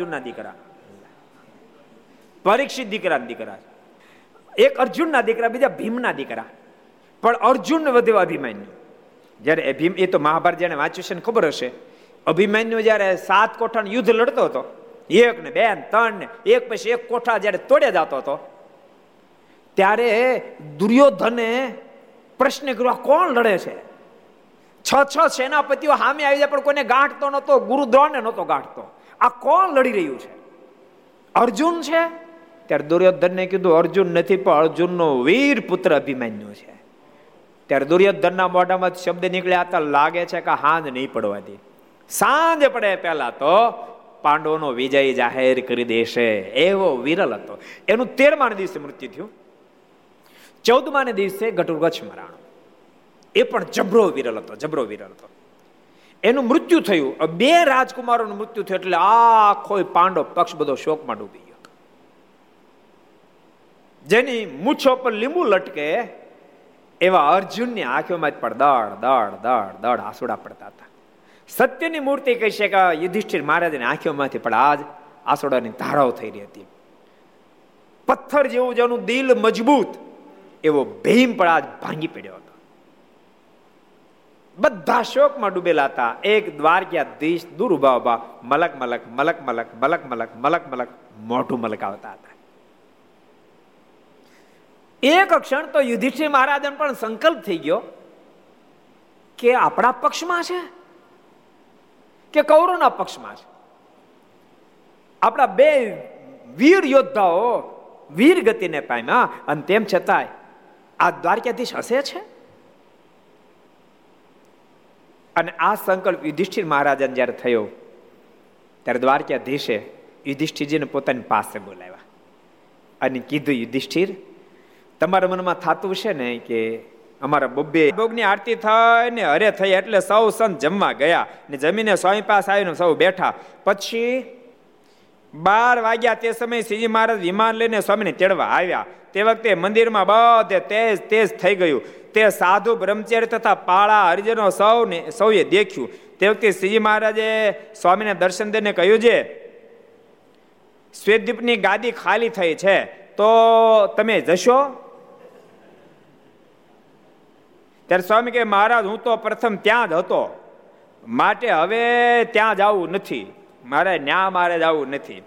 અર્જુનના દીકરા. પરીક્ષિત દીકરા દીકરા એક અર્જુનના દીકરા, બીજા ભીમના દીકરા. પણ અર્જુન વધુ અભિમાન્યુ. જ્યારે ભીમ, એ તો મહાભારત જેને વાંચ્યું છે ને ખબર હશે. અભિમાન્યુ જ્યારે સાત કોઠાનું યુદ્ધ લડતો હતો, એક ને બે ને ત્રણ ને એક પછી એક કોઠા જ્યારે તોડ્યા જતો હતો, ત્યારે દુર્યોધને પ્રશ્ન કર્યો કોણ લડે છે? છ છ સેનાપતિઓ સામે આવી જાય, પણ કોઈને ગાંઠતો નતો ગુરુ દ્રોણને નહોતો ગાંઠતો. આ કોણ લડી રહ્યું છે? અર્જુન છે? ત્યારે દુર્યોધનને કીધું, અર્જુન નથી, પણ અર્જુનનો વીર પુત્ર અભિમાન્યુ છે. ત્યારે દુર્યોધનના મોઢામાં શબ્દ નીકળ્યા હતા લાગે છે કે હાંજ નહીં પડવા દે. સાંજ પડે પહેલા તો પાંડવોનો વિજય જાહેર કરી દેશે. એવો વિરલ હતો. એનું તેરમા દિવસે મૃત્યુ થયું. ચૌદમા દિવસે ગટુરગચ્છ મરાણો. એ પણ જબરો વિરલ હતો, જબરો વિરલ હતો. એનું મૃત્યુ થયું. બે રાજકુમારોનું મૃત્યુ થયું એટલે આખો પાંડવ પક્ષ બધો શોકમાં ડૂબી ગયો. જેની મૂછો પર લીંબુ લટકે એવા અર્જુનની આંખોમાં પણ દળ દળ દળ દળ આસુડા પડતા હતા. સત્યની મૂર્તિ કહી છે કે યુધિષ્ઠિર મહારાજની આંખોમાંથી પણ આજ આસોડાની ધારાઓ થઈ રહી હતી. પથ્થર જેવું જેનું દિલ મજબૂત, એવો ભીમ પણ આજ ભાંગી પડ્યો હતો. બધા શોકમાં ડૂબેલા હતા. એક દ્વારકાધીશ દૂર ઊભા ઊભા મલક મલક મલક મલક મલક મલક મલક મલક મોઢું મલકાવતા હતા. એક ક્ષણ તો યુધિષ્ઠિર મહારાજને પણ સંકલ્પ થઈ ગયો કે આપણા પક્ષમાં છે, કે કૌરવના પક્ષમાં છે. આપણા બે વીર યોદ્ધાઓ વીર ગતિને પામ્યા, અને તેમ છતાંય આ દ્વારકાધીશ હશે છે? અને આ સંકલ્પ યુધિષ્ઠિર મહારાજાને જ્યારે થયો, ત્યારે દ્વારકાધીશે યુધિષ્ઠિરજીને પોતાની પાસે બોલાવ્યા અને કીધું, યુધિષ્ઠિર, તમારા મનમાં થતું છે ને કે અમારા બબ્બે ભોગની આરતી થઈ ને હરે થઈ એટલે સૌ સંત જમવા ગયા ને જમીને સ્વામી પાસે આવીને સૌ બેઠા. પછી બાર વાગ્યા તે સમયે શ્રીજી મહારાજ વિમાન લઈને સ્વામીને તેડવા આવ્યા. તે વખતે મંદિરમાં બધે તેજ તેજ થઈ ગયું. તે સાધુ બ્રહ્મચારી તથા પાળા હરિજનો સૌને, સૌએ દેખ્યું. તે વખતે શ્રીજી મહારાજે સ્વામીને દર્શન દઈને કહ્યું છે, શ્વેતદીપની ગાદી ખાલી થઈ છે, તો તમે જશો? ત્યારે સ્વામી કે મહારાજ, હું તો પ્રથમ ત્યાં જ હતો. માટે હવે ત્યાં જવું નથી. મારે ન્યા મારે જવું નથી.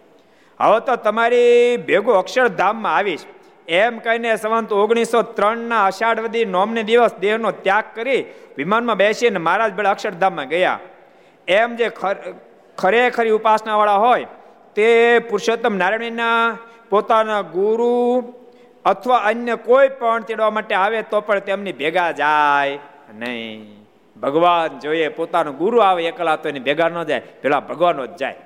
હવે તો તમારી ભેગો અક્ષરધામમાં આવીશ. એમ કહીને સંવંત ઓગણીસો ત્રણના અષાઢવદી નોમને દિવસ દેહનો ત્યાગ કરી વિમાનમાં બેસીને મહારાજ બેળ અક્ષરધામમાં ગયા. એમ જે ખરેખરી ઉપાસનાવાળા હોય, તે પુરુષોત્તમ નારાયણના પોતાના ગુરુ અથવા અન્ય કોઈ પણ તેડવા માટે આવે તો પણ તેમની ભેગા જાય નહીં. ભગવાન જોઈએ, પોતાનો ગુરુ આવે એકલા તો એની ભેગા ન જાય, પેલા ભગવાનો જ જાય.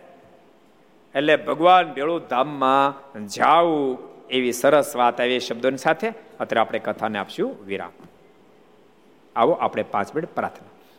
એટલે ભગવાન ભેળું ધામમાં જાવું. એવી સરસ વાત આવી શબ્દોની સાથે અત્યારે આપણે કથાને આપશું વિરામ. આવો આપણે પાંચ મિનિટ પ્રાર્થના.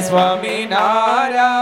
Swaminara.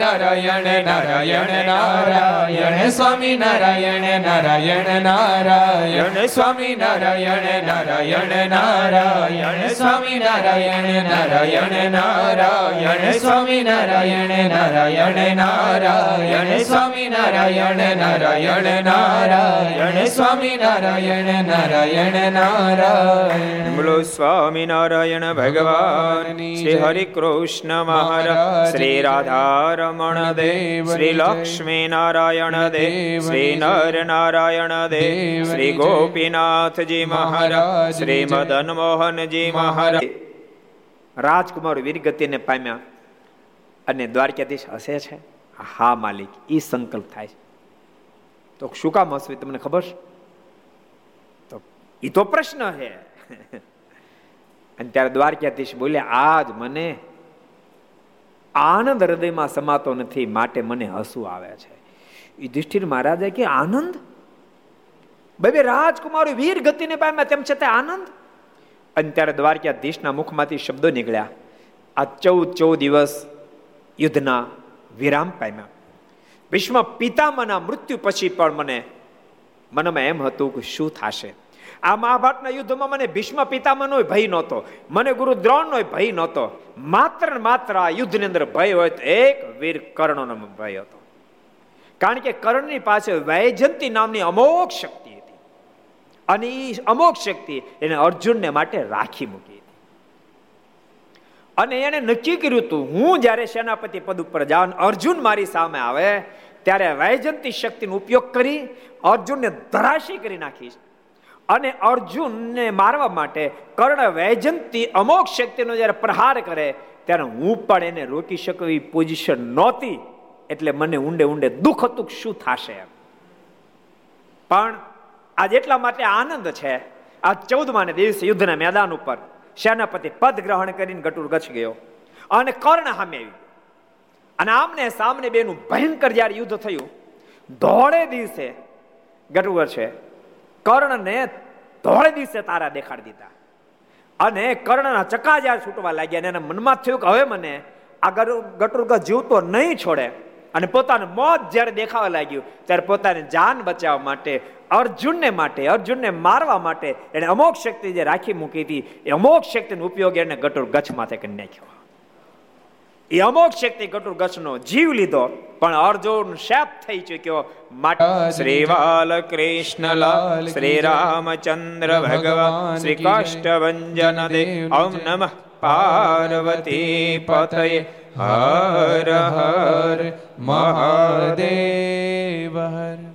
નારાયણ નારાયણ નારાયણ સ્વામી નારાયણ નારાયણ નારાયણ સ્વામી નારાયણ નારાયણ નારાયણ સ્વામી નારાયણ નારાયણ નારાયણ સ્વામી નારાયણ નારાયણ નારાયણ સ્વામી નારાયણ નારાયણ નારાયણ સ્વામી નારાયણ નારાયણ નારાયણ બોલો સ્વામી નારાયણ ભગવાન શ્રી હરિ કૃષ્ણ મહારાજ શ્રી રાધા રમણ દેવ શ્રી લક્ષ્મી નારાયણ દેવ શ્રી નર નારાયણ દેવ શ્રી ગોપીનાથજી મહારાજ શ્રી મદન મોહનજી મહારાજ રાજકુમાર વીરગતિને પામ્યા અને દ્વારકાધીશ હસે છે. હા માલિક એ સંકલ્પ થાય છે. તો શું કામ હસવી તમને ખબર છે? તો એ તો પ્રશ્ન છે. અને ત્યારે દ્વારકાધીશ બોલે આજ મને આનંદ હૃદયમાં સમાતો નથી, માટે મને હસવું આવે છે. યુધિષ્ઠિર મહારાજે કે, આનંદ? બે રાજકુમારો વીર ગતિને પામ્યા, તેમ છતાં આનંદ? અને ત્યારે દ્વારકાધીશના મુખમાંથી શબ્દો નીકળ્યા. આ ચૌદ ચૌદ દિવસ યુદ્ધના વિરામ પામ્યા. ભીષ્મ પિતામાના મૃત્યુ પછી પણ મને મનમાં એમ હતું કે શું થશે? આ મહાભારતના યુદ્ધમાં મને ભીષ્મ પિતામહનો ભય નહોતો. મને ગુરુ દ્રોણનો ભય નહોતો. માત્ર માત્ર આ યુદ્ધની અંદર ભય હોય તો એક વીર કર્ણનો ભય હતો. કારણ કે કર્ણની પાસે વૈજંતી નામની અમોક શક્તિ હતી. અને એ અમોક શક્તિ એને અર્જુનને માટે રાખી મૂકી અને એને નક્કી કર્યું હતું હું જ્યારે સેનાપતિ પદ ઉપર જાઉં અર્જુન મારી સામે આવે, ત્યારે વૈજંતી શક્તિનો ઉપયોગ કરી અર્જુનને ધરાશી કરી નાખીશ. અને અર્જુનને મારવા માટે કર્ણ વૈજંતી અમોક શક્તિનો જ્યારે પ્રહાર કરે, ત્યારે હું પણ એને રોકી શકું એવી પોઝિશન નહોતી. એટલે મને ઊંડે ઊંડે દુઃખ હતું શું થશે પણ આજ એટલા માટે આનંદ છે, આ ચૌદમાને દિવસે યુદ્ધના મેદાન ઉપર સેનાપતિ પદ ગ્રહણ કરીને ગટુર ગચ ગયો અને કર્ણ સામે આવી અને આમને સામને બેનું ભયંકર જ્યારે યુદ્ધ થયું, ધોળે દિવસે ગટુર છે. કર્ણને ધોળે દિવસે તારા દેખાડી દીધા. અને કર્ણના ચકા જ્યારે છૂટવા લાગ્યા અને એના મનમાં થયું કે હવે મને આ ગટુર્ગ જીવતો નહીં છોડે. અને પોતાનું મોત જ્યારે દેખાવા લાગ્યું, ત્યારે પોતાની જાન બચાવવા માટે, અર્જુનને માટે, અર્જુનને મારવા માટે એને અમોક શક્તિ જે રાખી મૂકી હતી, એ અમોક શક્તિનો ઉપયોગ એને ગટુર ગચ્છ માથે કરી નાખ્યો. એ અમોક શક્તિ કટુર નો જીવ લીધો પણ અર્જુન શેપ થઈ ચુક્યો. માટે શ્રી બાલ કૃષ્ણલાલ શ્રી રામચંદ્ર ભગવાન શ્રી કાષ્ટભન દેવ ઓમ નમઃ. પાર્વતી પતય હર હર મહાદેવ હર